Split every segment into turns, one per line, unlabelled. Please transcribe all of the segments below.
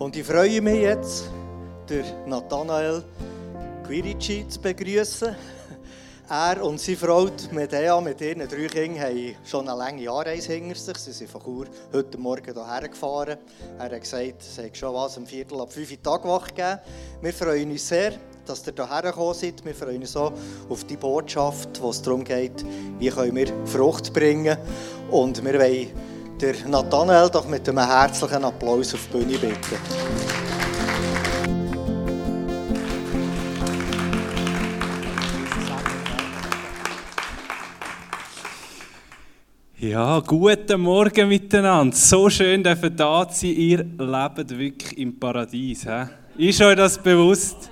Und ich freue mich jetzt, den Nathanael Quirici zu begrüßen. Er und seine Frau Medea mit ihren drei Kindern haben schon eine lange Anreise hinter sich. Sie sind von Chur heute Morgen hierher gefahren. Er hat gesagt, es hat schon was um Viertel ab fünf Tag wach gegeben. Wir freuen uns sehr, dass ihr hierher gekommen seid. Wir freuen uns auch auf die Botschaft, wo es darum geht, wie können wir Frucht bringen. Und wir wollen der Nathanael doch mit einem herzlichen Applaus auf die Bühne bitten.
Ja, guten Morgen miteinander. So schön, dass ihr da sein. Ihr lebt wirklich im Paradies. He? Ist euch das bewusst?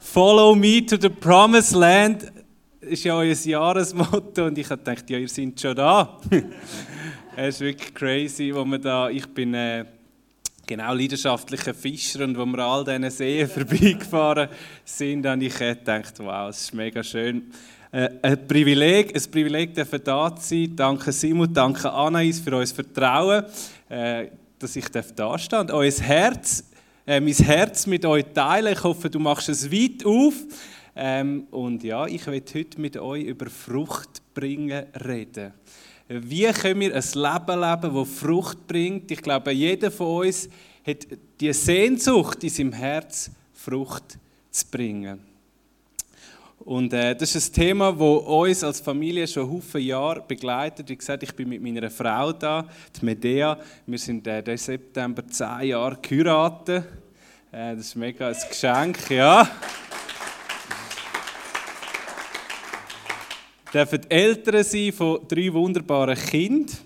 Follow me to the promised land ist ja euer Jahresmotto und ich habe gedacht, ja, ihr seid schon da. Es ist wirklich crazy, wo wir da, ich bin äh, genau leidenschaftlicher Fischer und wo wir all diesen Seen vorbeigefahren sind, habe ich gedacht, wow, es ist mega schön. Äh, ein Privileg, ein Privileg dürfen da sein. Danke Simon, danke Anais für euer Vertrauen, äh, dass ich da stehen und euer Herz, äh, mein Herz mit euch teilen. Ich hoffe, du machst es weit auf. Ähm, und ja, ich werde heute mit euch über Frucht bringen reden. Wie können wir ein Leben leben, das Frucht bringt? Ich glaube, jeder von uns hat die Sehnsucht in seinem Herz, Frucht zu bringen. Und äh, das ist ein Thema, das uns als Familie schon viele Jahre begleitet. Wie gesagt, ich bin mit meiner Frau da, die Medea. Wir sind äh, im September zehn Jahre geheiratet. Äh, das ist mega ein Geschenk, ja. Dürfen Eltern sein von drei wunderbaren Kindern.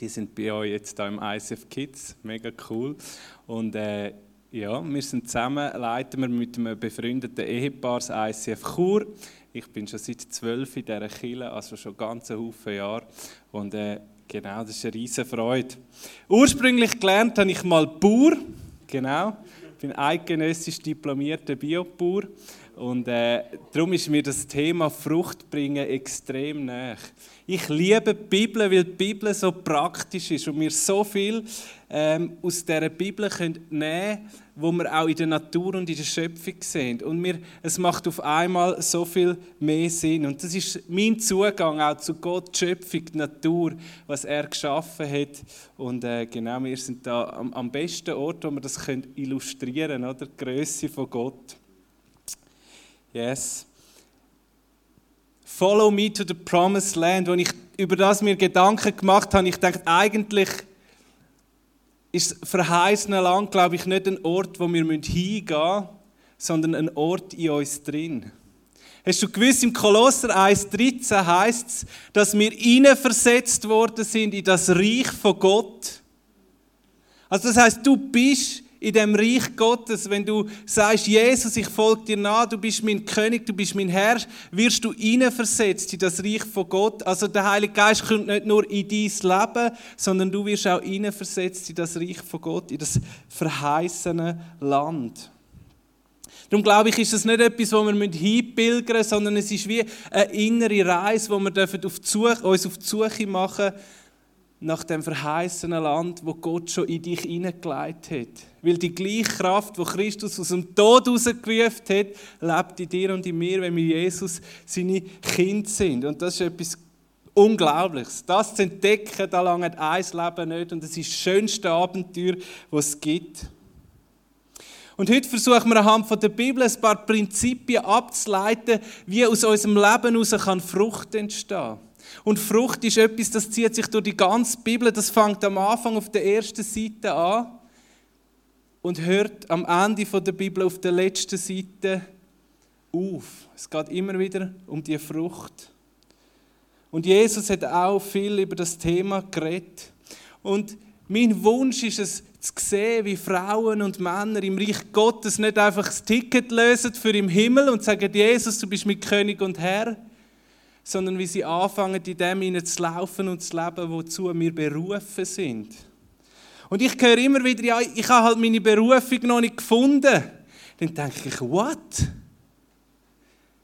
Die sind bei euch jetzt hier im ICF Kids, mega cool. Und äh, ja, wir sind zusammen, leiten wir mit einem befreundeten Ehepaar das ICF Chur. Ich bin schon seit zwölf in dieser Kirche, also schon ganz Haufen Jahre. Und äh, genau, das ist eine riesige Freude. Ursprünglich gelernt habe ich mal Bauer, genau. Ich bin eidgenössisch diplomierter Biobauer. Und äh, darum ist mir das Thema Frucht bringen extrem nah. Ich liebe die Bibel, weil die Bibel so praktisch ist und wir so viel ähm, aus dieser Bibel nehmen können, wo wir auch in der Natur und in der Schöpfung sehen. Und mir, es macht auf einmal so viel mehr Sinn. Und das ist mein Zugang auch zu Gott, die Schöpfung, die Natur, was er geschaffen hat. Und äh, genau, wir sind da am, am besten Ort, wo wir das können illustrieren können, die Größe von Gott. Yes. Follow me to the promised land. Als ich über das mir Gedanken gemacht habe, ich dachte, eigentlich ist das verheißene Land, glaube ich, nicht ein Ort, wo wir hingehen müssen, sondern ein Ort in uns drin. Hast du gewusst, im Kolosser 1,13 heißt es, dass wir versetzt worden sind in das Reich von Gott. Also das heißt, du bist in dem Reich Gottes, wenn du sagst, Jesus, ich folge dir nach, du bist mein König, du bist mein Herr, wirst du versetzt in das Reich von Gott. Also der Heilige Geist kommt nicht nur in dein Leben, sondern du wirst auch versetzt in das Reich von Gott, in das verheißene Land. Darum glaube ich, ist das nicht etwas, wo wir hinpilgern müssen, sondern es ist wie eine innere Reise, wo wir uns auf die Suche machen dürfen nach dem verheißenen Land, wo Gott schon in dich hineingelegt hat. Weil die gleiche Kraft, wo Christus aus dem Tod herausgerufen hat, lebt in dir und in mir, wenn wir Jesus seine Kinder sind. Und das ist etwas Unglaubliches. Das zu entdecken, da lange ein Leben nicht. Und das ist das schönste Abenteuer, das es gibt. Und heute versuchen wir anhand der Bibel ein paar Prinzipien abzuleiten, wie aus unserem Leben heraus Frucht entstehen kann. Und Frucht ist etwas, das zieht sich durch die ganze Bibel. Das fängt am Anfang auf der ersten Seite an und hört am Ende der Bibel auf der letzten Seite auf. Es geht immer wieder um die Frucht. Und Jesus hat auch viel über das Thema geredet. Und mein Wunsch ist es, zu sehen, wie Frauen und Männer im Reich Gottes nicht einfach das Ticket lösen für im Himmel und sagen, Jesus, du bist mein König und Herr, sondern wie sie anfangen, in dem hinein zu laufen und zu leben, wozu wir berufen sind. Und ich höre immer wieder, ja, ich habe halt meine Berufung noch nicht gefunden. Dann denke ich, what?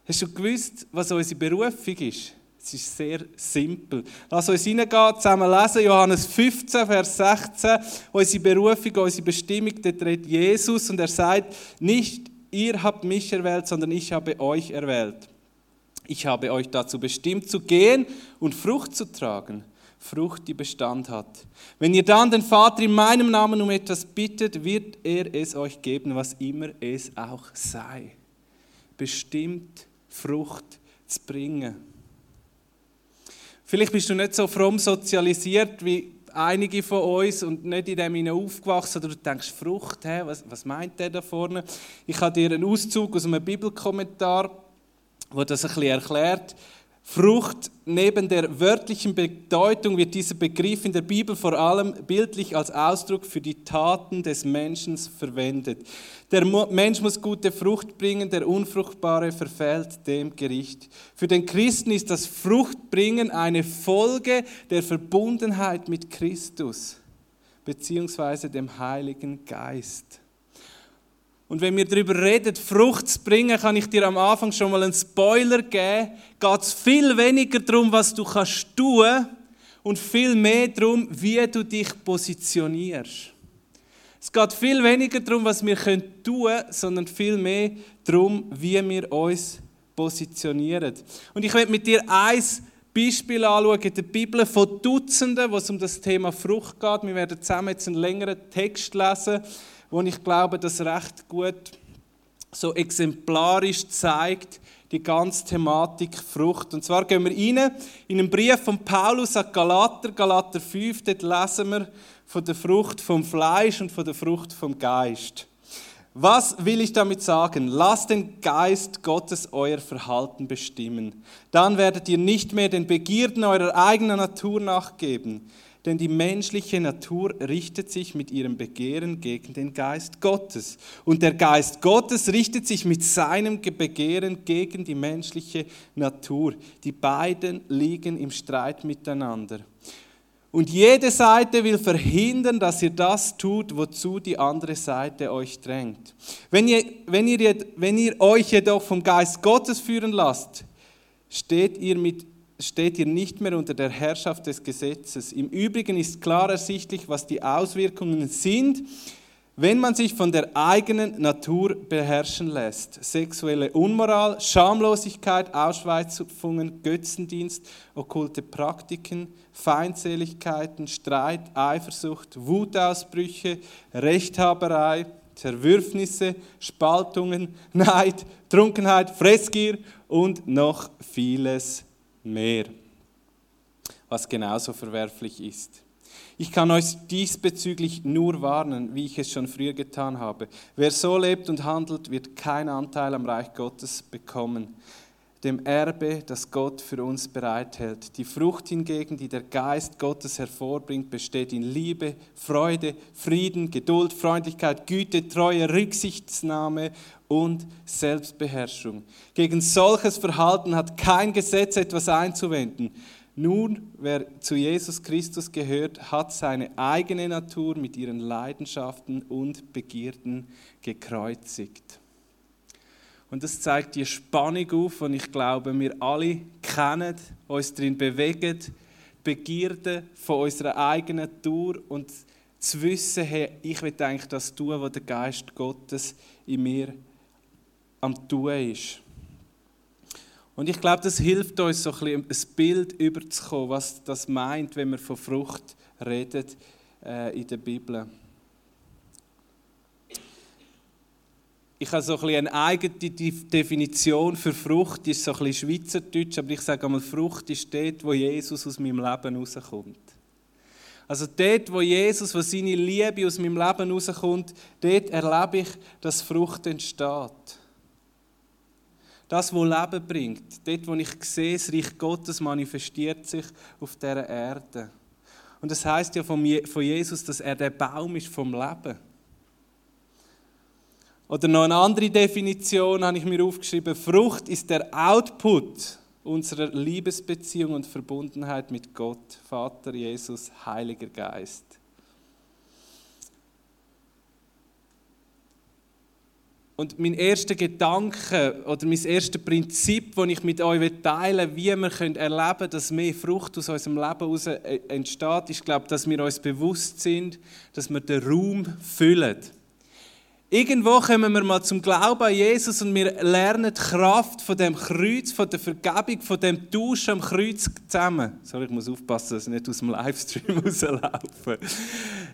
Hast du gewusst, was unsere Berufung ist? Es ist sehr simpel. Lass uns hineingehen, zusammen lesen, Johannes 15, Vers 16, unsere Berufung, unsere Bestimmung, dort redet Jesus und er sagt, nicht ihr habt mich erwählt, sondern ich habe euch erwählt. Ich habe euch dazu bestimmt zu gehen und Frucht zu tragen Frucht, die Bestand hat. Wenn ihr dann den Vater in meinem Namen um etwas bittet, wird er es euch geben, was immer es auch sei. Bestimmt Frucht zu bringen. Vielleicht bist du nicht so fromm sozialisiert wie einige von uns und nicht in dem aufgewachsen oder du denkst, Frucht, hä, was, was meint der da vorne? Ich habe dir einen Auszug aus einem Bibelkommentar, wo das ein bisschen erklärt. Frucht, neben der wörtlichen Bedeutung wird dieser Begriff in der Bibel vor allem bildlich als Ausdruck für die Taten des Menschen verwendet. Der Mensch muss gute Frucht bringen, der Unfruchtbare verfällt dem Gericht. Für den Christen ist das Fruchtbringen eine Folge der Verbundenheit mit Christus beziehungsweise dem Heiligen Geist. Und wenn wir darüber reden, Frucht zu bringen, kann ich dir am Anfang schon mal einen Spoiler geben. Geht es viel weniger darum, was du kannst tun und viel mehr darum, wie du dich positionierst. Es geht viel weniger darum, was wir tun können, sondern viel mehr darum, wie wir uns positionieren. Und ich werde mit dir ein Beispiel anschauen in der Bibel von Dutzenden, wo es um das Thema Frucht geht. Wir werden zusammen jetzt einen längeren Text lesen wo ich glaube, das recht gut so exemplarisch zeigt, die ganze Thematik Frucht. Und zwar gehen wir rein in einen Brief von Paulus an Galater, Galater 5, dort lesen wir von der Frucht vom Fleisch und von der Frucht vom Geist. Was will ich damit sagen? Lasst den Geist Gottes euer Verhalten bestimmen. Dann werdet ihr nicht mehr den Begierden eurer eigenen Natur nachgeben. Denn die menschliche Natur richtet sich mit ihrem Begehren gegen den Geist Gottes. Und der Geist Gottes richtet sich mit seinem Begehren gegen die menschliche Natur. Die beiden liegen im Streit miteinander. Und jede Seite will verhindern, dass ihr das tut, wozu die andere Seite euch drängt. Wenn ihr, wenn ihr, wenn ihr euch jedoch vom Geist Gottes führen lasst, steht ihr mit steht ihr nicht mehr unter der Herrschaft des Gesetzes. Im Übrigen ist klar ersichtlich, was die Auswirkungen sind, wenn man sich von der eigenen Natur beherrschen lässt. Sexuelle Unmoral, Schamlosigkeit, Ausschweifungen, Götzendienst, okkulte Praktiken, Feindseligkeiten, Streit, Eifersucht, Wutausbrüche, Rechthaberei, Zerwürfnisse, Spaltungen, Neid, Trunkenheit, Fressgier und noch vieles mehr, was genauso verwerflich ist. Ich kann euch diesbezüglich nur warnen, wie ich es schon früher getan habe. Wer so lebt und handelt, wird keinen Anteil am Reich Gottes bekommen, dem Erbe, das Gott für uns bereithält. Die Frucht hingegen, die der Geist Gottes hervorbringt, besteht in Liebe, Freude, Frieden, Geduld, Freundlichkeit, Güte, Treue, Rücksichtsnahme und Selbstbeherrschung. Gegen solches Verhalten hat kein Gesetz etwas einzuwenden. Nun, wer zu Jesus Christus gehört, hat seine eigene Natur mit ihren Leidenschaften und Begierden gekreuzigt. Und das zeigt die Spannung auf, und ich glaube, wir alle kennen, uns darin bewegen, Begierden von unserer eigenen Natur und zu wissen, hey, ich will eigentlich das tun, was der Geist Gottes in mir am Tun ist. Und ich glaube, das hilft uns, so ein, ein Bild überzukommen, was das meint, wenn man von Frucht redet äh, in der Bibel. Ich habe so ein eine eigene Definition für Frucht, die ist so ein bisschen schweizerdeutsch, aber ich sage einmal, Frucht ist dort, wo Jesus aus meinem Leben rauskommt. Also dort, wo Jesus, wo seine Liebe aus meinem Leben rauskommt, dort erlebe ich, dass Frucht entsteht. Das, was Leben bringt, dort, wo ich sehe, das Reich Gottes manifestiert sich auf dieser Erde. Und das heißt ja von Jesus, dass er der Baum ist vom Leben. Oder noch eine andere Definition habe ich mir aufgeschrieben. Frucht ist der Output unserer Liebesbeziehung und Verbundenheit mit Gott, Vater, Jesus, Heiliger Geist. Und mein erster Gedanke oder mein erstes Prinzip, das ich mit euch teilen will, wie wir erleben können, dass mehr Frucht aus unserem Leben heraus äh, entsteht, ist, glaube dass wir uns bewusst sind, dass wir den Raum füllen. Irgendwo kommen wir mal zum Glauben an Jesus und wir lernen die Kraft von dem Kreuz, von der Vergebung, von dem Tauschen am Kreuz zusammen. Sorry, ich muss aufpassen, dass ich nicht aus dem Livestream rauslaufe.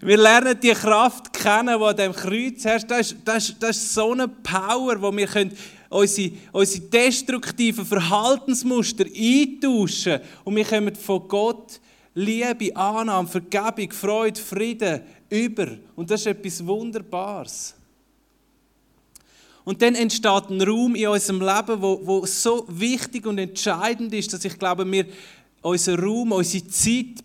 Wir lernen die Kraft kennen, die an dem Kreuz herrscht. Das ist, das, ist, das ist so eine Power, wo wir können unsere, unsere destruktiven Verhaltensmuster eintauschen und wir kommen von Gott Liebe, Annahme, Vergebung, Freude, Frieden über. Und das ist etwas Wunderbares. Und dann entsteht ein Raum in unserem Leben, wo, wo so wichtig und entscheidend ist, dass ich glaube, wir unseren Raum, unsere Zeit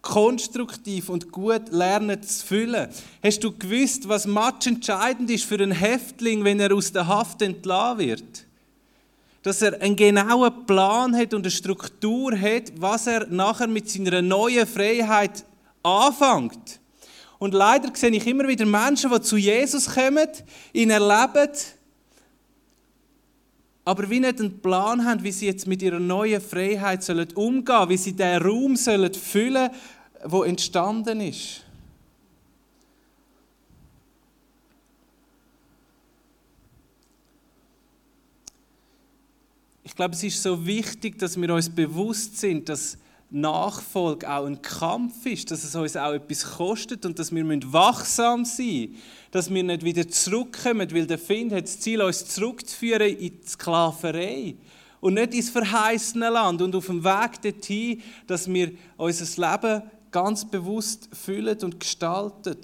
konstruktiv und gut lernen zu füllen. Hast du gewusst, was match entscheidend ist für einen Häftling, wenn er aus der Haft entlassen wird? Dass er einen genauen Plan hat und eine Struktur hat, was er nachher mit seiner neuen Freiheit anfängt. Und leider sehe ich immer wieder Menschen, die zu Jesus kommen, ihn erleben, aber wie nicht einen Plan haben, wie sie jetzt mit ihrer neuen Freiheit sollen umgehen sollen, wie sie den Raum sollen füllen sollen, der entstanden ist. Ich glaube, es ist so wichtig, dass wir uns bewusst sind, dass Nachfolge auch ein Kampf ist, dass es uns auch etwas kostet und dass wir wachsam sein müssen, dass wir nicht wieder zurückkommen, weil der Find hat das Ziel, uns zurückzuführen in die Sklaverei und nicht ins verheißene Land und auf dem Weg dorthin, dass wir unser Leben ganz bewusst fühlen und gestalten.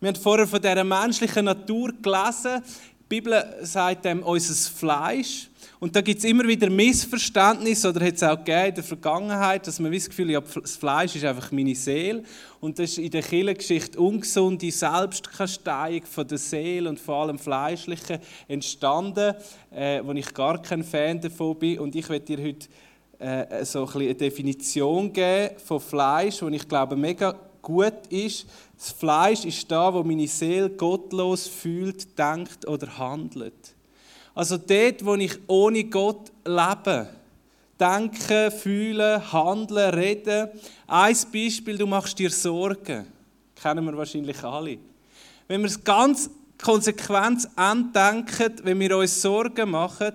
Wir haben vorher von dieser menschlichen Natur gelesen. Die Bibel sagt dem unser Fleisch. Und da gibt es immer wieder Missverständnisse, oder hat es auch gegeben in der Vergangenheit, dass man das Gefühl hat, ja, das Fleisch ist einfach meine Seele. Und das ist in der Kirchengeschichte ungesunde Selbstkasteiung von der Seele und vor allem Fleischlichen entstanden, äh, wo ich gar kein Fan davon bin. Und ich werde dir heute äh, so ein eine Definition geben von Fleisch, die ich glaube mega gut ist. Das Fleisch ist da, wo meine Seele gottlos fühlt, denkt oder handelt. Also dort, wo ich ohne Gott lebe, denken, fühlen, handeln, reden. Ein Beispiel, du machst dir Sorgen. Kennen wir wahrscheinlich alle. Wenn wir es ganz konsequent andenken, wenn wir uns Sorgen machen,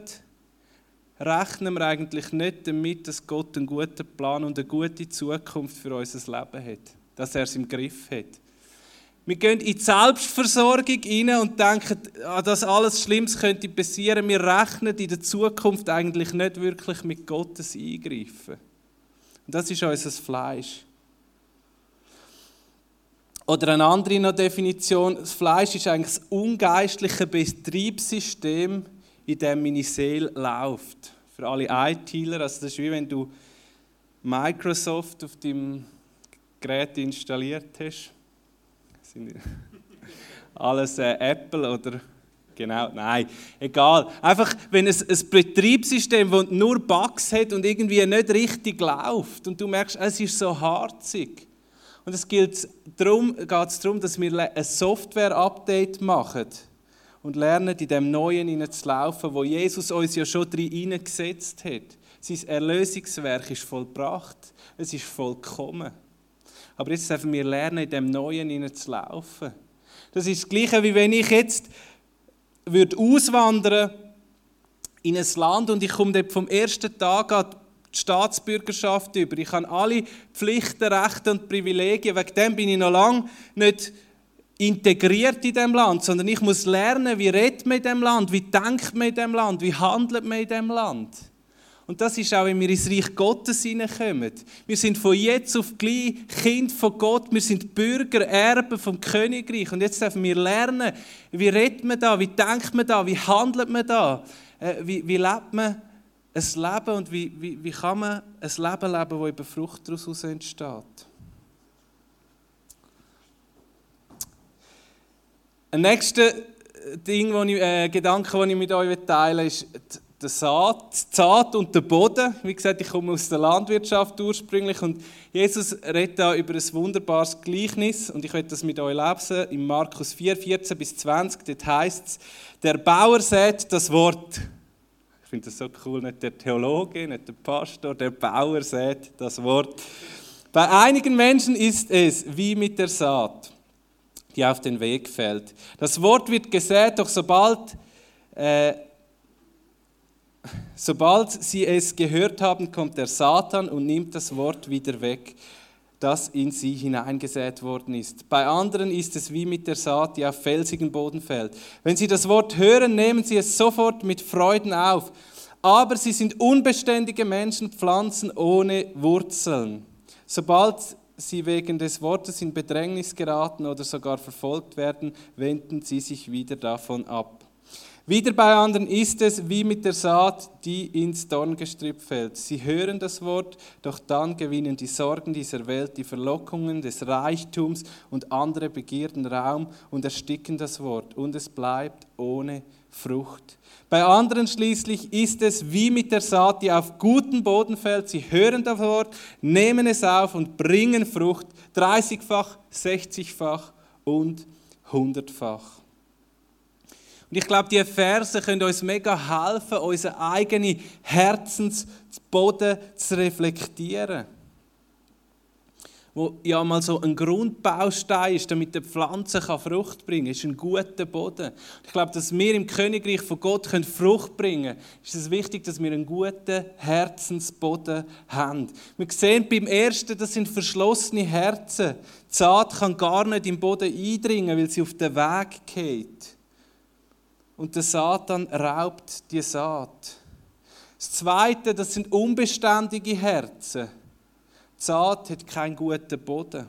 rechnen wir eigentlich nicht damit, dass Gott einen guten Plan und eine gute Zukunft für unser Leben hat. Dass er es im Griff hat. Wir gehen in die Selbstversorgung rein und denken, ah, dass alles Schlimmes könnte passieren. Wir rechnen in der Zukunft eigentlich nicht wirklich mit Gottes Eingreifen. Und das ist unser Fleisch. Oder eine andere Definition, das Fleisch ist eigentlich das ungeistliche Betriebssystem, in dem meine Seele läuft. Für alle ITler, also das ist wie wenn du Microsoft auf deinem Gerät installiert hast alles äh, Apple oder genau, nein, egal. Einfach, wenn es ein Betriebssystem, das nur Bugs hat und irgendwie nicht richtig läuft und du merkst, es ist so harzig. Und es geht darum, geht darum, dass wir ein Software-Update machen und lernen, in dem Neuen zu laufen, wo Jesus uns ja schon drin gesetzt hat. Sein Erlösungswerk ist vollbracht, es ist vollkommen. Aber jetzt dürfen wir lernen, in dem Neuen zu laufen. Das ist das Gleiche, wie wenn ich jetzt würde auswandern in ein Land und ich komme dort vom ersten Tag an die Staatsbürgerschaft über. Ich habe alle Pflichten, Rechte und Privilegien. Wegen dem bin ich noch lange nicht integriert in dem Land, sondern ich muss lernen, wie redet man in dem Land, wie denkt man in dem Land, wie handelt man in dem Land. Und das ist auch, wenn wir ins Reich Gottes hineinkommen. Wir sind von jetzt auf gleich Kind von Gott. Wir sind Bürger, Erben vom Königreich. Und jetzt dürfen wir lernen, wie redet man da, wie denkt man da, wie handelt man da, äh, wie, wie lebt man ein Leben und wie, wie, wie kann man ein Leben leben, das über Frucht daraus entsteht. Ein nächster Ding, wo ich, äh, Gedanke, den ich mit euch teilen will, ist der Saat, die Saat und der Boden. Wie gesagt, ich komme aus der Landwirtschaft ursprünglich und Jesus redet da über ein wunderbares Gleichnis und ich werde das mit euch lesen in Markus 4, 14 bis 20. Dort heißt es, der Bauer sät das Wort. Ich finde das so cool, nicht der Theologe, nicht der Pastor, der Bauer sät das Wort. Bei einigen Menschen ist es wie mit der Saat, die auf den Weg fällt. Das Wort wird gesät, doch sobald äh, Sobald sie es gehört haben, kommt der Satan und nimmt das Wort wieder weg, das in sie hineingesät worden ist. Bei anderen ist es wie mit der Saat, die auf felsigen Boden fällt. Wenn sie das Wort hören, nehmen sie es sofort mit Freuden auf. Aber sie sind unbeständige Menschen, Pflanzen ohne Wurzeln. Sobald sie wegen des Wortes in Bedrängnis geraten oder sogar verfolgt werden, wenden sie sich wieder davon ab. Wieder bei anderen ist es wie mit der Saat, die ins Dorngestrüpp fällt. Sie hören das Wort, doch dann gewinnen die Sorgen dieser Welt, die Verlockungen des Reichtums und andere Begierden Raum und ersticken das Wort und es bleibt ohne Frucht. Bei anderen schließlich ist es wie mit der Saat, die auf guten Boden fällt. Sie hören das Wort, nehmen es auf und bringen Frucht, 30-fach, 60-fach und 100-fach. Und ich glaube, diese Verse können uns mega helfen, unseren eigenen Herzensboden zu reflektieren. Wo ja mal so ein Grundbaustein ist, damit die Pflanze Frucht bringen kann, ist ein guter Boden. Ich glaube, dass wir im Königreich von Gott Frucht bringen können, ist es wichtig, dass wir einen guten Herzensboden haben. Wir sehen beim ersten, das sind verschlossene Herzen. Die Saat kann gar nicht im Boden eindringen, weil sie auf den Weg geht und der Satan raubt die Saat. Das Zweite, das sind unbeständige Herzen. Die Saat hat keinen guten Boden.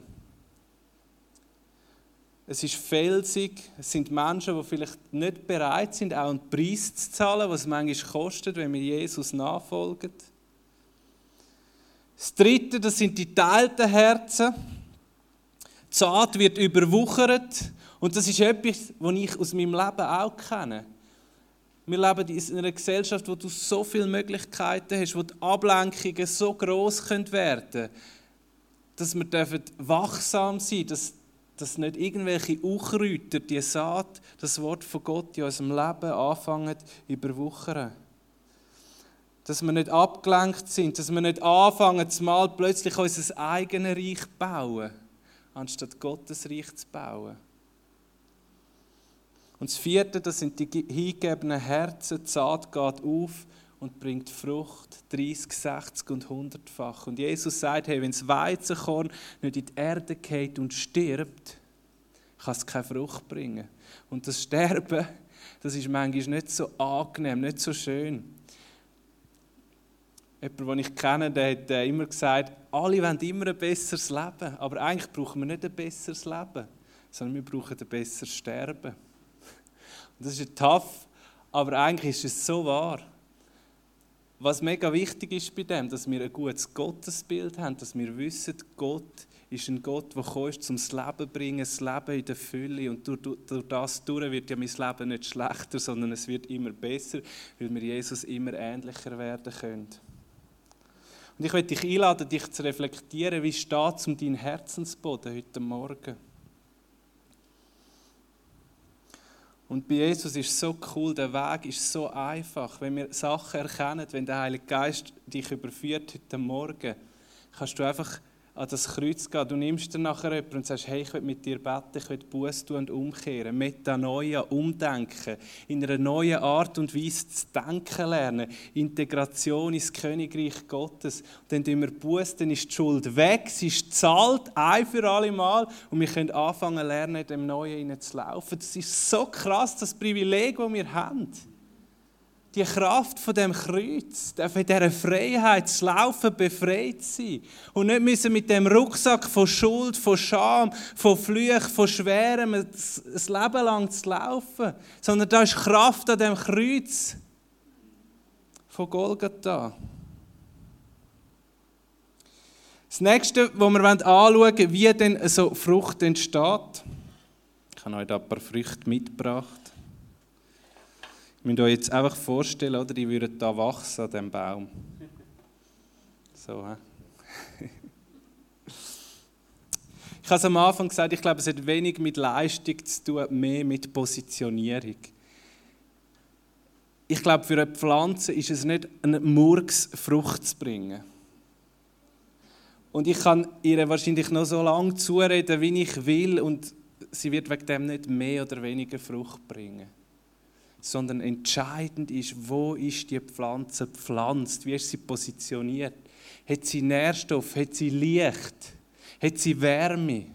Es ist felsig, es sind Menschen, die vielleicht nicht bereit sind, auch einen Preis zu zahlen, was es manchmal kostet, wenn wir Jesus nachfolgen. Das Dritte, das sind die teilten Herzen. Die Saat wird überwuchert und das ist etwas, was ich aus meinem Leben auch kenne. Wir leben in einer Gesellschaft, wo du so viele Möglichkeiten hast, wo die Ablenkungen so groß werden können, dass wir wachsam sein dürfen, dass, dass nicht irgendwelche Unkräuter, die Saat, das Wort von Gott in unserem Leben anfangen überwuchern. Dass wir nicht abgelenkt sind, dass wir nicht anfangen, mal plötzlich unser eigenes Reich zu bauen, anstatt Gottes Reich zu bauen. Und das vierte, das sind die hingegebenen Herzen. Die Saat geht auf und bringt Frucht, 30, 60 und 100-fach. Und Jesus sagt, hey, wenn das Weizenkorn nicht in die Erde geht und stirbt, kann es keine Frucht bringen. Und das Sterben, das ist manchmal nicht so angenehm, nicht so schön. Jemand, den ich kenne, der hat äh, immer gesagt, alle wollen immer ein besseres Leben. Aber eigentlich brauchen wir nicht ein besseres Leben, sondern wir brauchen ein besseres Sterben. Das ist tough, aber eigentlich ist es so wahr. Was mega wichtig ist bei dem, dass wir ein gutes Gottesbild haben, dass wir wissen, Gott ist ein Gott, der kommt, um das Leben zu bringen, das Leben in der Fülle. Und durch, durch das durch wird ja mein Leben nicht schlechter, sondern es wird immer besser, weil wir Jesus immer ähnlicher werden können. Und ich möchte dich einladen, dich zu reflektieren, wie steht es um deinen Herzensboden heute Morgen? Und bei Jesus ist so cool, der Weg ist so einfach. Wenn wir Sachen erkennen, wenn der Heilige Geist dich überführt heute Morgen, kannst du einfach an das Kreuz gehen. Du nimmst dann nachher jemanden und sagst, hey, ich will mit dir beten, ich will Buß tun und umkehren. Metanoia, umdenken. In einer neuen Art und Weise zu denken lernen. Integration ins Königreich Gottes. Und dann tun wir Buß, dann ist die Schuld weg, sie ist zahlt, ein für alle Mal. Und wir können anfangen lernen, dem Neuen zu laufen. Das ist so krass, das Privileg, das wir haben die Kraft von dem Kreuz, von dieser Freiheit zu laufen, befreit sein. Und nicht müssen mit dem Rucksack von Schuld, von Scham, von Flüch, von Schwerem ein Leben lang zu laufen. Sondern da ist Kraft an dem Kreuz von Golgatha. Das nächste, was wir anschauen wollen, wie denn so Frucht entsteht. Ich habe euch da ein paar Früchte mitgebracht müsst euch jetzt einfach vorstellen, oder, die würden da wachsen an diesem Baum. So, he? Ich habe es am Anfang gesagt, ich glaube, es hat wenig mit Leistung zu tun, mehr mit Positionierung. Ich glaube, für eine Pflanze ist es nicht ein Murks, Frucht zu bringen. Und ich kann ihr wahrscheinlich noch so lange zureden, wie ich will, und sie wird wegen dem nicht mehr oder weniger Frucht bringen. Sondern entscheidend ist, wo ist die Pflanze gepflanzt, wie ist sie positioniert. Hat sie Nährstoff, hat sie Licht, hat sie Wärme.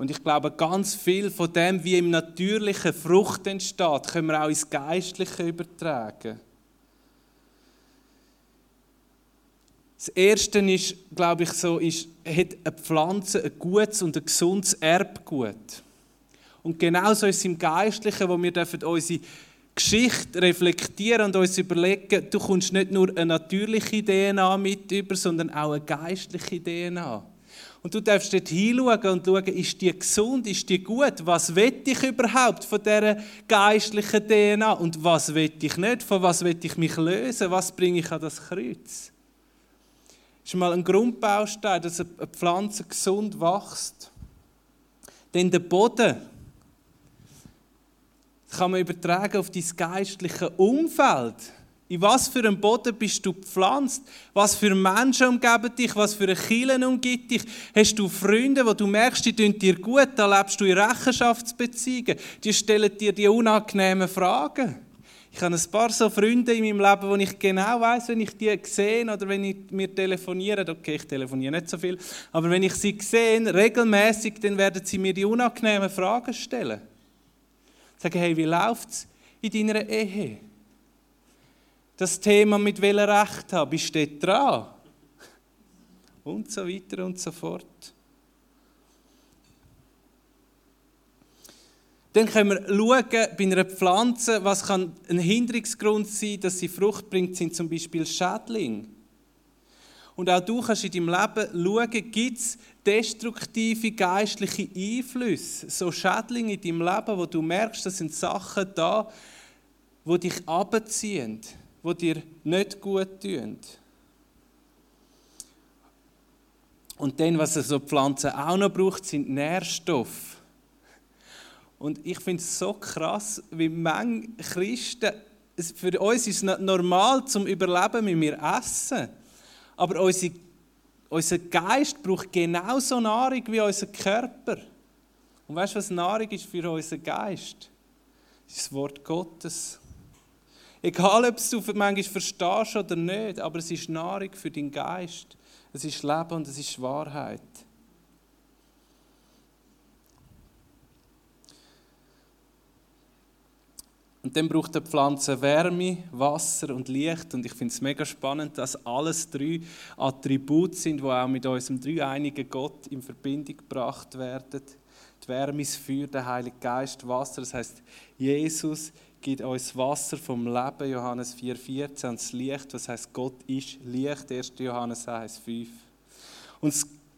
Und ich glaube, ganz viel von dem, wie im natürlichen Frucht entsteht, können wir auch ins Geistliche übertragen. Das Erste ist, glaube ich, so, ist, hat eine Pflanze ein gutes und ein gesundes Erbgut. Und genauso ist es im Geistlichen, wo wir dürfen unsere Geschichte reflektieren und uns überlegen, du kommst nicht nur eine natürliche DNA mit über, sondern auch eine geistliche DNA. Und du darfst dort hinschauen und schauen, ist die gesund, ist die gut? Was will ich überhaupt von dieser geistlichen DNA? Und was will ich nicht? Von was will ich mich lösen? Was bringe ich an das Kreuz? ist mal ein Grundbaustein, dass eine Pflanze gesund wächst. Denn der Boden das kann man übertragen auf dein geistliche Umfeld. In was für einem Boden bist du gepflanzt? Was für Menschen umgeben dich? Was für Kirche umgibt dich? Hast du Freunde, wo du merkst, die tun dir gut? Da lebst du in Rechenschaftsbeziehungen. Die stellen dir die unangenehmen Fragen. Ich habe ein paar so Freunde in meinem Leben, wo ich genau weiß, wenn ich die sehe oder wenn ich mir telefoniere, okay, ich telefoniere nicht so viel, aber wenn ich sie sehe, regelmäßig, dann werden sie mir die unangenehmen Fragen stellen. Sagen, hey, wie läuft es in deiner Ehe? Das Thema, mit welchem Recht habe, bist du dran? Und so weiter und so fort. Dann können wir schauen, bei einer Pflanze, was kann ein Hinderungsgrund sein, dass sie Frucht bringt, sind zum Beispiel Schädlinge. Und auch du kannst in deinem Leben schauen, gibt es destruktive geistliche Einflüsse, so Schädlinge in deinem Leben, wo du merkst, das sind Sachen da, wo dich abziehen, wo dir nicht gut tun. Und dann, was so Pflanzen auch noch braucht, sind Nährstoffe. Und ich finde es so krass, wie manche Christen, für uns ist es normal zum Überleben, wenn wir essen. Aber unsere, unser Geist braucht genauso Nahrung wie unser Körper. Und weißt du, was Nahrung ist für unseren Geist? Das ist das Wort Gottes. Egal, ob du es manchmal verstehst oder nicht, aber es ist Nahrung für deinen Geist. Es ist Leben und es ist Wahrheit. Und dann braucht eine Pflanze Wärme, Wasser und Licht. Und ich finde es mega spannend, dass alles drei Attribute sind, die auch mit unserem dreieinigen Gott in Verbindung gebracht werden. Die Wärme ist Feuer, der Heilige Geist, Wasser. Das heißt, Jesus gibt uns Wasser vom Leben, Johannes 4,14, und das Licht, was heißt Gott ist Licht, 1. Johannes 1,5. Und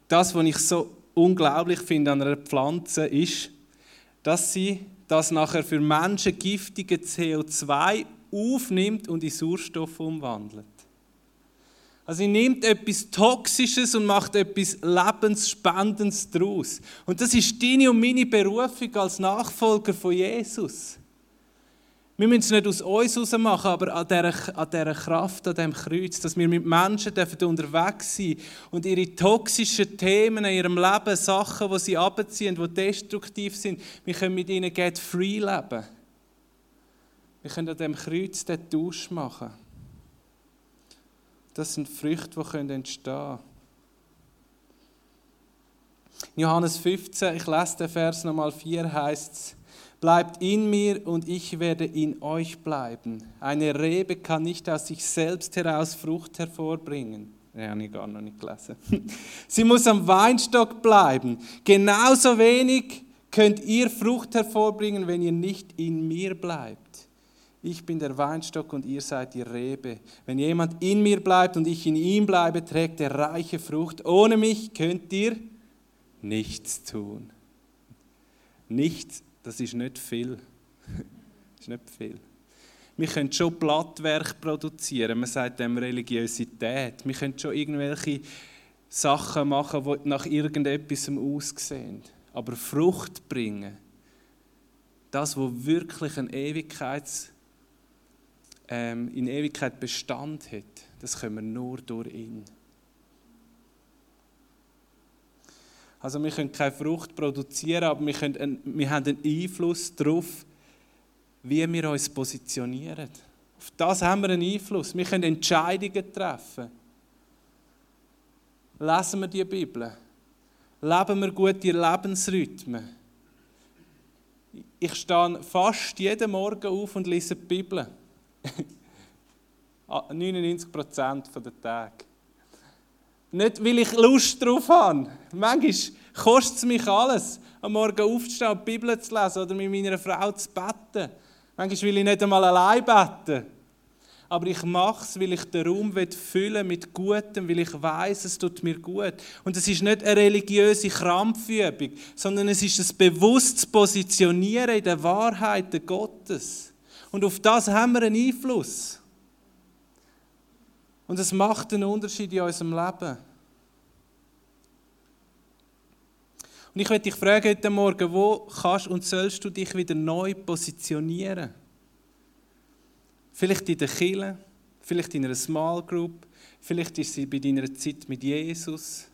das, was ich so unglaublich finde an einer Pflanze, ist, dass sie das nachher für Menschen giftige CO2 aufnimmt und in Sauerstoff umwandelt. Also sie nimmt etwas Toxisches und macht etwas Lebensspendendes daraus. Und das ist deine und meine Berufung als Nachfolger von Jesus. Wir müssen es nicht aus uns heraus machen, aber an dieser, an dieser Kraft, an diesem Kreuz, dass wir mit Menschen dürfen unterwegs sein und ihre toxischen Themen in ihrem Leben, Sachen, die sie abziehen, die destruktiv sind, wir können mit ihnen get free leben. Wir können an diesem Kreuz den Tausch machen. Das sind Früchte, die entstehen können. In Johannes 15, ich lese den Vers nochmal 4, heißt es, Bleibt in mir und ich werde in euch bleiben. Eine Rebe kann nicht aus sich selbst heraus Frucht hervorbringen. Ja, habe ich gar noch nicht gelesen. Sie muss am Weinstock bleiben. Genauso wenig könnt ihr Frucht hervorbringen, wenn ihr nicht in mir bleibt. Ich bin der Weinstock und ihr seid die Rebe. Wenn jemand in mir bleibt und ich in ihm bleibe, trägt er reiche Frucht. Ohne mich könnt ihr nichts tun. Nichts das ist nicht viel. das ist nicht viel. Wir können schon Blattwerk produzieren, man sagt dem Religiosität. Wir können schon irgendwelche Sachen machen, die nach irgendetwas aussehen. Aber Frucht bringen, das, was wirklich eine Ewigkeits, ähm, in Ewigkeit Bestand hat, das können wir nur durch ihn. Also wir können keine Frucht produzieren, aber wir, können wir haben einen Einfluss darauf, wie wir uns positionieren. Auf das haben wir einen Einfluss. Wir können Entscheidungen treffen. Lesen wir die Bibel? Leben wir gut die Lebensrhythmen? Ich stehe fast jeden Morgen auf und lese die Bibel. 99% der Tage. Nicht, weil ich Lust drauf habe. Manchmal kostet es mich alles, am Morgen aufzustehen, die Bibel zu lesen oder mit meiner Frau zu beten. Manchmal will ich nicht einmal allein beten. Aber ich mache es, weil ich den Raum füllen mit Gutem, weil ich weiß, es tut mir gut. Und es ist nicht eine religiöse Krampfübung, sondern es ist das bewusstes Positionieren in der Wahrheit Gottes. Und auf das haben wir einen Einfluss. Und es macht einen Unterschied in unserem Leben. Und ich möchte dich fragen heute Morgen, wo kannst und sollst du dich wieder neu positionieren? Vielleicht in der Kirche, vielleicht in einer Small Group, vielleicht ist sie bei deiner Zeit mit Jesus.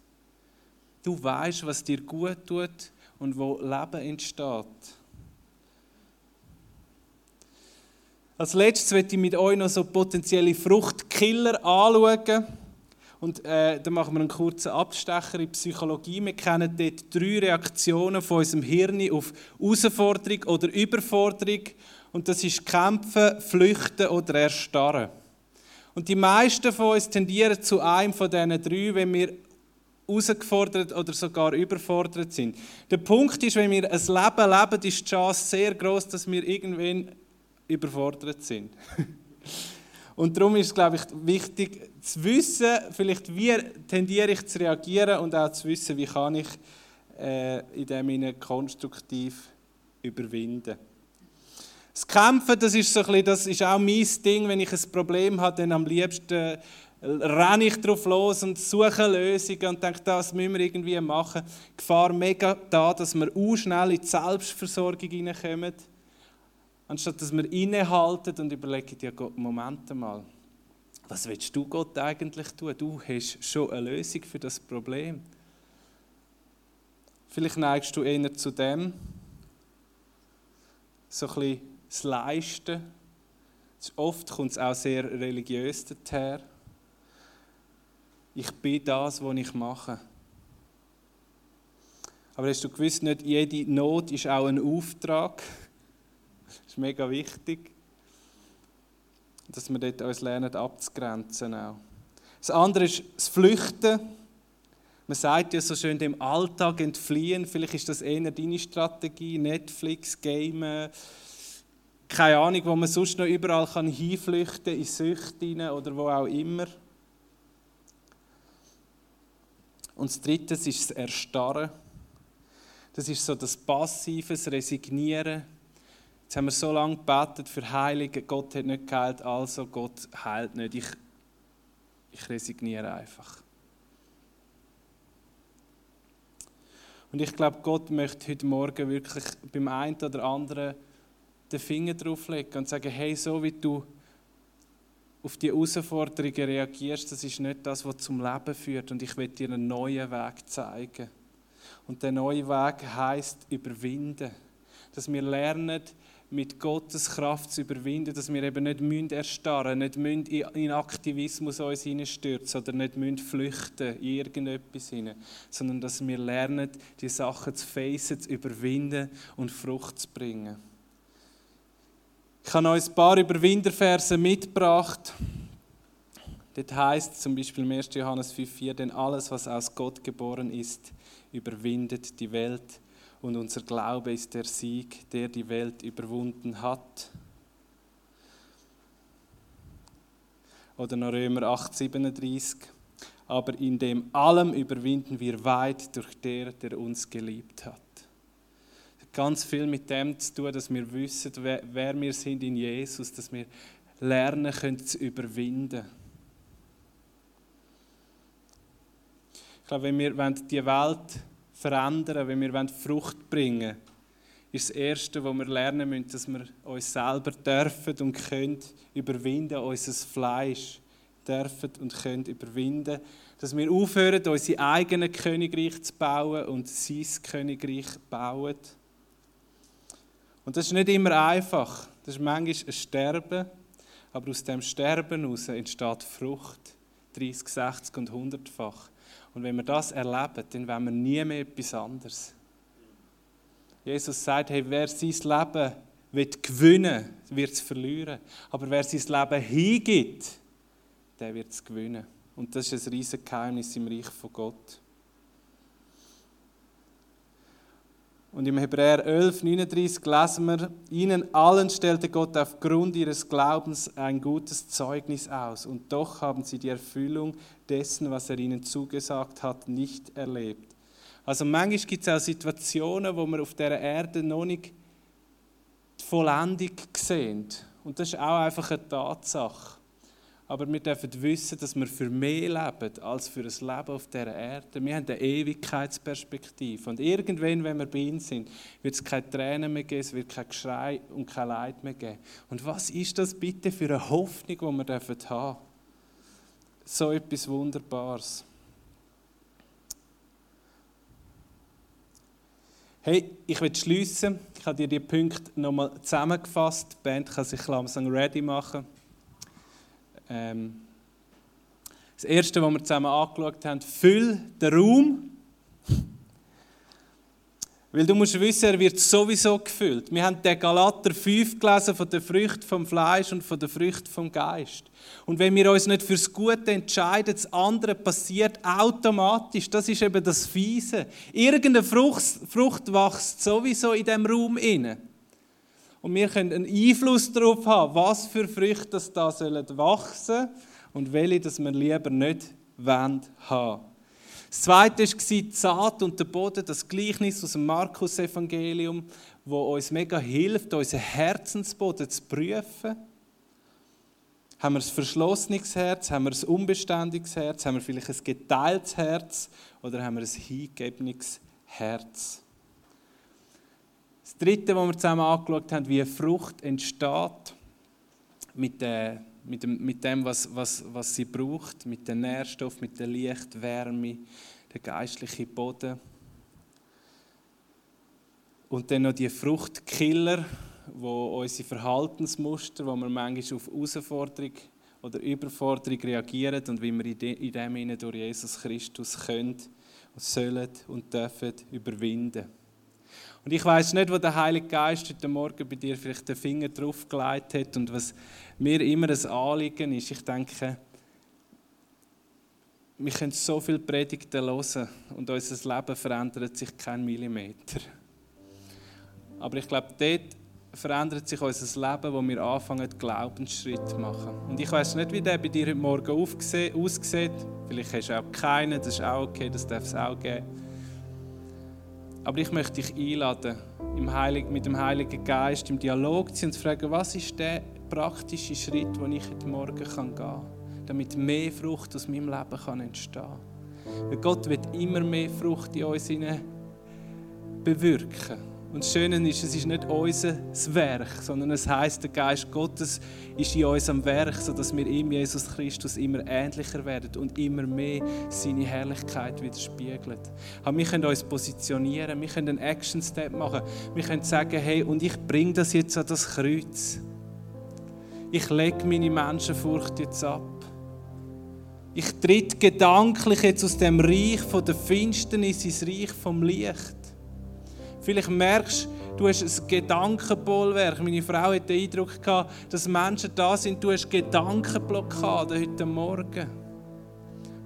Du weißt, was dir gut tut und wo Leben entsteht. Als letztes möchte ich mit euch noch so potenzielle Fruchtkiller anschauen. Und äh, dann machen wir einen kurzen Abstecher in Psychologie. Wir kennen dort drei Reaktionen von unserem Hirn auf Herausforderung oder Überforderung. Und das ist Kämpfen, Flüchten oder Erstarren. Und die meisten von uns tendieren zu einem von diesen drei, wenn wir herausgefordert oder sogar überfordert sind. Der Punkt ist, wenn wir ein Leben leben, ist die Chance sehr groß, dass wir irgendwann überfordert sind. Und darum ist es, glaube ich, wichtig zu wissen, vielleicht wie tendiere ich zu reagieren und auch zu wissen, wie kann ich äh, in dem konstruktiv überwinden. Das Kämpfen, das ist, so bisschen, das ist auch mein Ding, wenn ich ein Problem habe, dann am liebsten renne ich drauf los und suche Lösungen und denke, das müssen wir irgendwie machen. Die Gefahr mega da, dass wir auch schnell in die Selbstversorgung hineinkommen Anstatt dass wir innehalten und überlegen, ja Gott, Moment mal, was willst du Gott eigentlich tun? Du hast schon eine Lösung für das Problem. Vielleicht neigst du eher zu dem, so ein bisschen das Leisten. Oft kommt es auch sehr religiös daher. Ich bin das, was ich mache. Aber hast du gewusst, nicht jede Not ist auch ein Auftrag. Das ist mega wichtig, dass wir dort uns lernen abzugrenzen. Auch. Das andere ist das Flüchten. Man sagt ja so schön, dem Alltag entfliehen. Vielleicht ist das eher deine Strategie. Netflix, Gamen, keine Ahnung, wo man sonst noch überall kann hinflüchten kann, in Süchte oder wo auch immer. Und das Dritte ist das Erstarren. Das ist so das passives Resignieren Jetzt haben wir so lange gebetet für Heilung, Gott hat nicht geheilt, also Gott heilt nicht. Ich, ich resigniere einfach. Und ich glaube, Gott möchte heute Morgen wirklich beim einen oder anderen den Finger drauflegen und sagen, hey, so wie du auf die Herausforderungen reagierst, das ist nicht das, was zum Leben führt. Und ich will dir einen neuen Weg zeigen. Und der neue Weg heißt überwinden. Dass wir lernen, mit Gottes Kraft zu überwinden, dass wir eben nicht müssen erstarren nicht müssen in Aktivismus uns hineinstürzen oder nicht müssen flüchten in irgendetwas hinein, sondern dass wir lernen, die Sachen zu facen, zu überwinden und Frucht zu bringen. Ich habe euch ein paar Überwinderverse mitgebracht. Dort heißt zum Beispiel im 1. Johannes 5,4: Denn alles, was aus Gott geboren ist, überwindet die Welt und unser Glaube ist der Sieg, der die Welt überwunden hat. Oder noch Römer 8, 37. Aber in dem allem überwinden wir weit durch der, der uns geliebt hat. ganz viel mit dem zu tun, dass wir wissen, wer, wer wir sind in Jesus, dass wir lernen können zu überwinden. Ich glaube, wenn wir die Welt verändern wenn wir Frucht bringen wollen, ist das Erste, was wir lernen müssen, dass wir uns selber dürfen und können überwinden, unser Fleisch dürfen und können überwinden, dass wir aufhören, unser eigenes Königreich zu bauen und sein Königreich bauen. Und das ist nicht immer einfach. Das ist manchmal ein Sterben, aber aus dem Sterben heraus entsteht Frucht, 30, 60 und 100-fach. Und wenn wir das erleben, dann wollen wir nie mehr etwas anderes. Jesus sagt, hey, wer sein Leben wird gewinnen, wird es verlieren. Aber wer sein Leben hingibt, der wird es gewinnen. Und das ist ein riesiges Geheimnis im Reich von Gott. Und im Hebräer 11, 39 lesen wir, ihnen allen stellte Gott aufgrund ihres Glaubens ein gutes Zeugnis aus. Und doch haben sie die Erfüllung dessen, was er ihnen zugesagt hat, nicht erlebt. Also manchmal gibt es auch Situationen, wo wir auf dieser Erde noch nicht die Vollendung sehen. Und das ist auch einfach eine Tatsache. Aber wir dürfen wissen, dass wir für mehr leben als für ein Leben auf dieser Erde. Wir haben eine Ewigkeitsperspektive. Und irgendwann, wenn wir bei ihm sind, wird es keine Tränen mehr geben, es wird kein Geschrei und kein Leid mehr geben. Und was ist das bitte für eine Hoffnung, die wir haben dürfen? So etwas Wunderbares. Hey, ich will schließen. Ich habe dir die Punkte nochmal zusammengefasst. Die Band kann sich langsam ready machen. Ähm, das erste, was wir zusammen angeschaut haben, füll den Raum. Weil du musst wissen, er wird sowieso gefüllt. Wir haben den Galater 5 gelesen von der Frucht vom Fleisch und von der Frucht vom Geist. Und wenn wir uns nicht fürs Gute entscheiden, das andere passiert automatisch. Das ist eben das Fiese. Irgendeine Frucht, Frucht wächst sowieso in dem Raum inne. Und wir können einen Einfluss darauf haben, was für Früchte das da sollen wachsen und welche, dass wir lieber nicht haben. Das zweite war die Saat und der Boden, das Gleichnis aus dem Markus-Evangelium, wo uns mega hilft, unseren Herzensboden zu prüfen. Haben wir ein verschlossenes Herz, haben wir ein unbeständiges Herz, haben wir vielleicht ein geteiltes Herz oder haben wir ein hingegebenes Herz? Das dritte, was wir zusammen angeschaut haben, wie eine Frucht entsteht mit, der, mit dem, mit dem was, was, was sie braucht, mit den Nährstoffen, mit der Licht, Wärme, der geistliche Boden. Und dann noch die Fruchtkiller, wo unsere Verhaltensmuster, wo wir manchmal auf Herausforderung oder Überforderung reagieren und wie wir in dem durch Jesus Christus können, sollen und dürfen überwinden. Und ich weiß nicht, wo der Heilige Geist heute Morgen bei dir vielleicht den Finger drauf gelegt hat und was mir immer ein Anliegen ist. Ich denke, wir können so viele Predigten hören und unser Leben verändert sich kein Millimeter. Aber ich glaube, dort verändert sich unser Leben, wo wir anfangen, Glaubensschritt zu machen. Und ich weiß nicht, wie der bei dir heute Morgen aussieht. Vielleicht hast du auch keinen, das ist auch okay, das darf es auch geben. Aber ich möchte dich einladen, mit dem Heiligen Geist im Dialog zu sein und zu fragen, was ist der praktische Schritt, den ich heute Morgen gehen kann, damit mehr Frucht aus meinem Leben kann entstehen kann. Weil Gott wird immer mehr Frucht in uns bewirken. Und das Schöne ist, es ist nicht unser Werk, sondern es heißt, der Geist Gottes ist in uns am Werk, sodass wir ihm, Jesus Christus, immer ähnlicher werden und immer mehr seine Herrlichkeit widerspiegeln. Aber wir können uns positionieren, wir können einen Action-Step machen, wir können sagen, hey, und ich bringe das jetzt an das Kreuz. Ich lege meine Menschenfurcht jetzt ab. Ich tritt gedanklich jetzt aus dem Reich von der Finsternis ins Reich vom Licht. Vielleicht merkst du, du hast ein Gedankenbollwerk. Meine Frau hat den Eindruck gehabt, dass Menschen da sind, du hast Gedankenblockaden heute Morgen.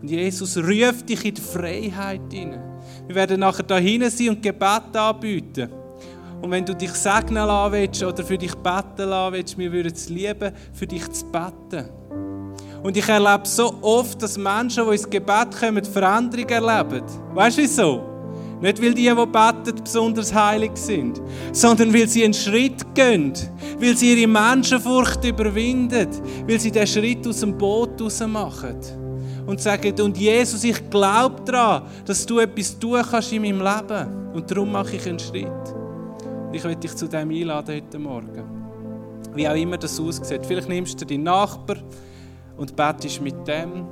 Und Jesus ruft dich in die Freiheit hinein. Wir werden nachher da hinten sein und Gebet anbieten. Und wenn du dich segnen lassen willst oder für dich beten lassen willst, wir würden es lieben, für dich zu beten. Und ich erlebe so oft, dass Menschen, die ins Gebet kommen, Veränderung erleben. Weißt du wieso? Nicht, weil die, die beten, besonders heilig sind, sondern weil sie einen Schritt gehen, weil sie ihre Menschenfurcht überwinden, weil sie den Schritt aus dem Boot raus machen und sagen, und Jesus, ich glaube daran, dass du etwas tun kannst in meinem Leben und darum mache ich einen Schritt. Und ich möchte dich zu dem einladen heute Morgen. Wie auch immer das aussieht. Vielleicht nimmst du deinen Nachbar und betest mit dem,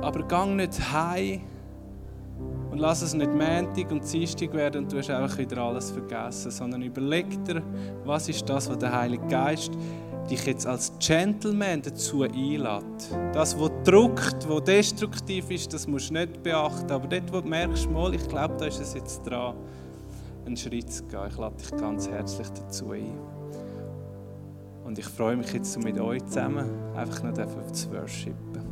aber gang nicht heim und lass es nicht Montag und Dienstag werden und du hast einfach wieder alles vergessen, sondern überleg dir, was ist das, was der Heilige Geist dich jetzt als Gentleman dazu einlädt. Das, was druckt, was destruktiv ist, das musst du nicht beachten. Aber dort, wo du merkst, mal, ich glaube, da ist es jetzt dran, einen Schritt zu gehen. Ich lade dich ganz herzlich dazu ein. Und ich freue mich jetzt mit euch zusammen, einfach noch zu worshipen.